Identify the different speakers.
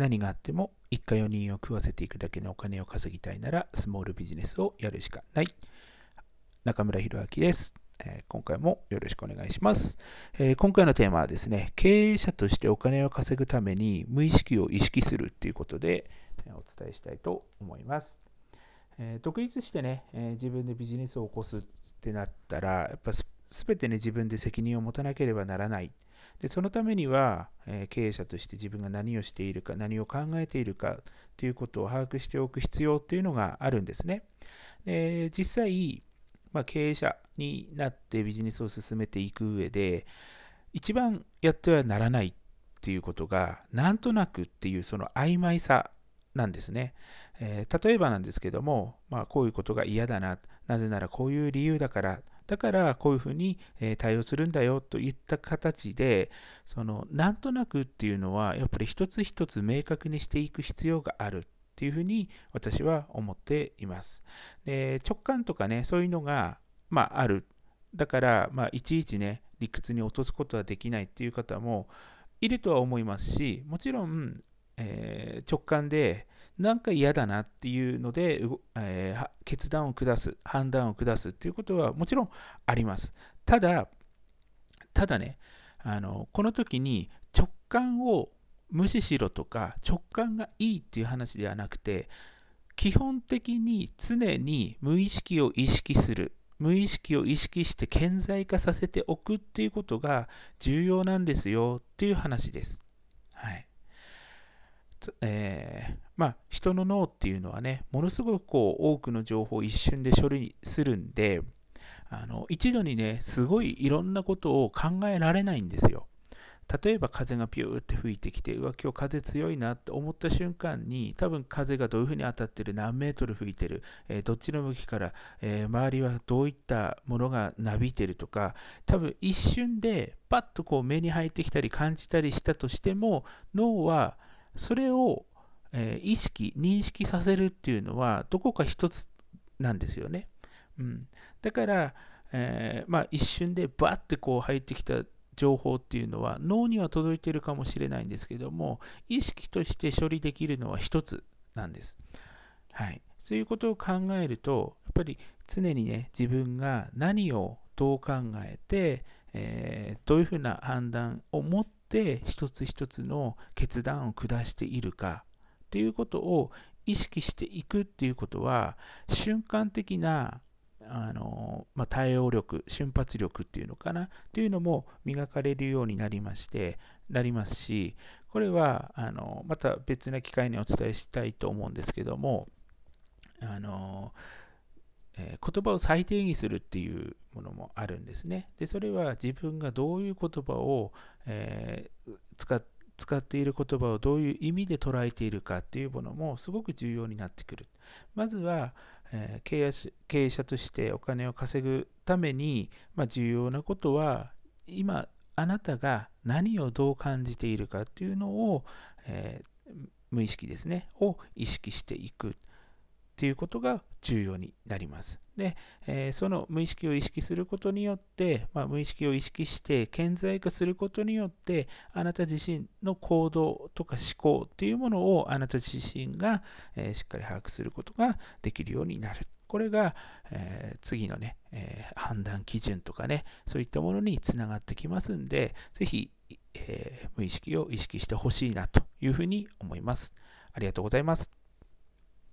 Speaker 1: 何があっても一家4人を食わせていくだけのお金を稼ぎたいならスモールビジネスをやるしかない。中村弘明です。え今回もよろしくお願いします、え今回のテーマはですね、経営者としてお金を稼ぐために無意識を意識するということで、えお伝えしたいと思います。え独立してね、え自分でビジネスを起こすってなったら、やっぱ全てね、自分で責任を持たなければならない。でそのためには、え経営者として自分が何をしているか、何を考えているかということを把握しておく必要っていうのがあるんですね。で実際、まあ、経営者になってビジネスを進めていく上で、一番やってはならないっていうことが、なんとなくっていうその曖昧さなんですね。えー、例えばなんですけども、まあ、こういうことが嫌だな、なぜならこういう理由だから、だからこういうふうに対応するんだよといった形で、そのなんとなくっていうのは、やっぱり一つ一つ明確にしていく必要があるっていうふうに私は思っています。で直感とかね、そういうのが、まあ、ある。だから、まあ、いちいちね、理屈に落とすことはできないっていう方もいるとは思いますし、もちろん、えー、直感でなんか嫌だなっていうので、えー、決断を下す、判断を下すっていうことはもちろんあります。ただ、ただね、あのこの時に直感を無視しろとか直感がいいっていう話ではなくて基本的に常に無意識を意識する無意識を意識して顕在化させておくっていうことが重要なんですよっていう話です。はい。えー、まあ、人の脳っていうのはね、ものすごくこう多くの情報を一瞬で処理するんで、あの一度にね、すごいいろんなことを考えられないんですよ。例えば風がピューって吹いてきて、うわ、今日風強いなって思った瞬間に、多分風がどういうふうに当たってる、何メートル吹いてる、えー、どっちの向きから、えー、周りはどういったものがなびいてるとか、多分一瞬でパッとこう目に入ってきたり感じたりしたとしても、脳はそれを、えー、意識、認識させるっていうのは、どこか一つなんですよね。うん、だから、えまあ、一瞬でバッてこう入ってきた情報っていうのは脳には届いてるかもしれないんですけども意識として処理できるのは一つなんです。はい、そういうことを考えるとやっぱり常にね自分が何をどう考えて、えー、どういうふうな判断を持って一つ一つの決断を下しているかっていうことを意識していくっていうことは瞬間的なあの、まあ、対応力、瞬発力っていうのかな、というのも磨かれるようになりまして、なりますし、これは、あの、また別な機会にお伝えしたいと思うんですけども、あの、え、言葉を再定義するっていうものもあるんですね。で、それは自分がどういう言葉を、えー、使っ使っている言葉をどういう意味で捉えているかっていうものもすごく重要になってくる。まずは、えー、経営者経営者としてお金を稼ぐために、まあ、重要なことは今あなたが何をどう感じているかっていうのを、えー、無意識ですねを意識していく。っていうことが重要になります。で、えー、その無意識を意識することによって、まあ、無意識を意識して顕在化することによって、あなた自身の行動とか思考っていうものをあなた自身が、えー、しっかり把握することができるようになる。これが、えー、次のね、え判断基準とかね、そういったものにつながってきますんで、ぜひ、え無意識を意識してほしいなというふうに思います。ありがとうございます。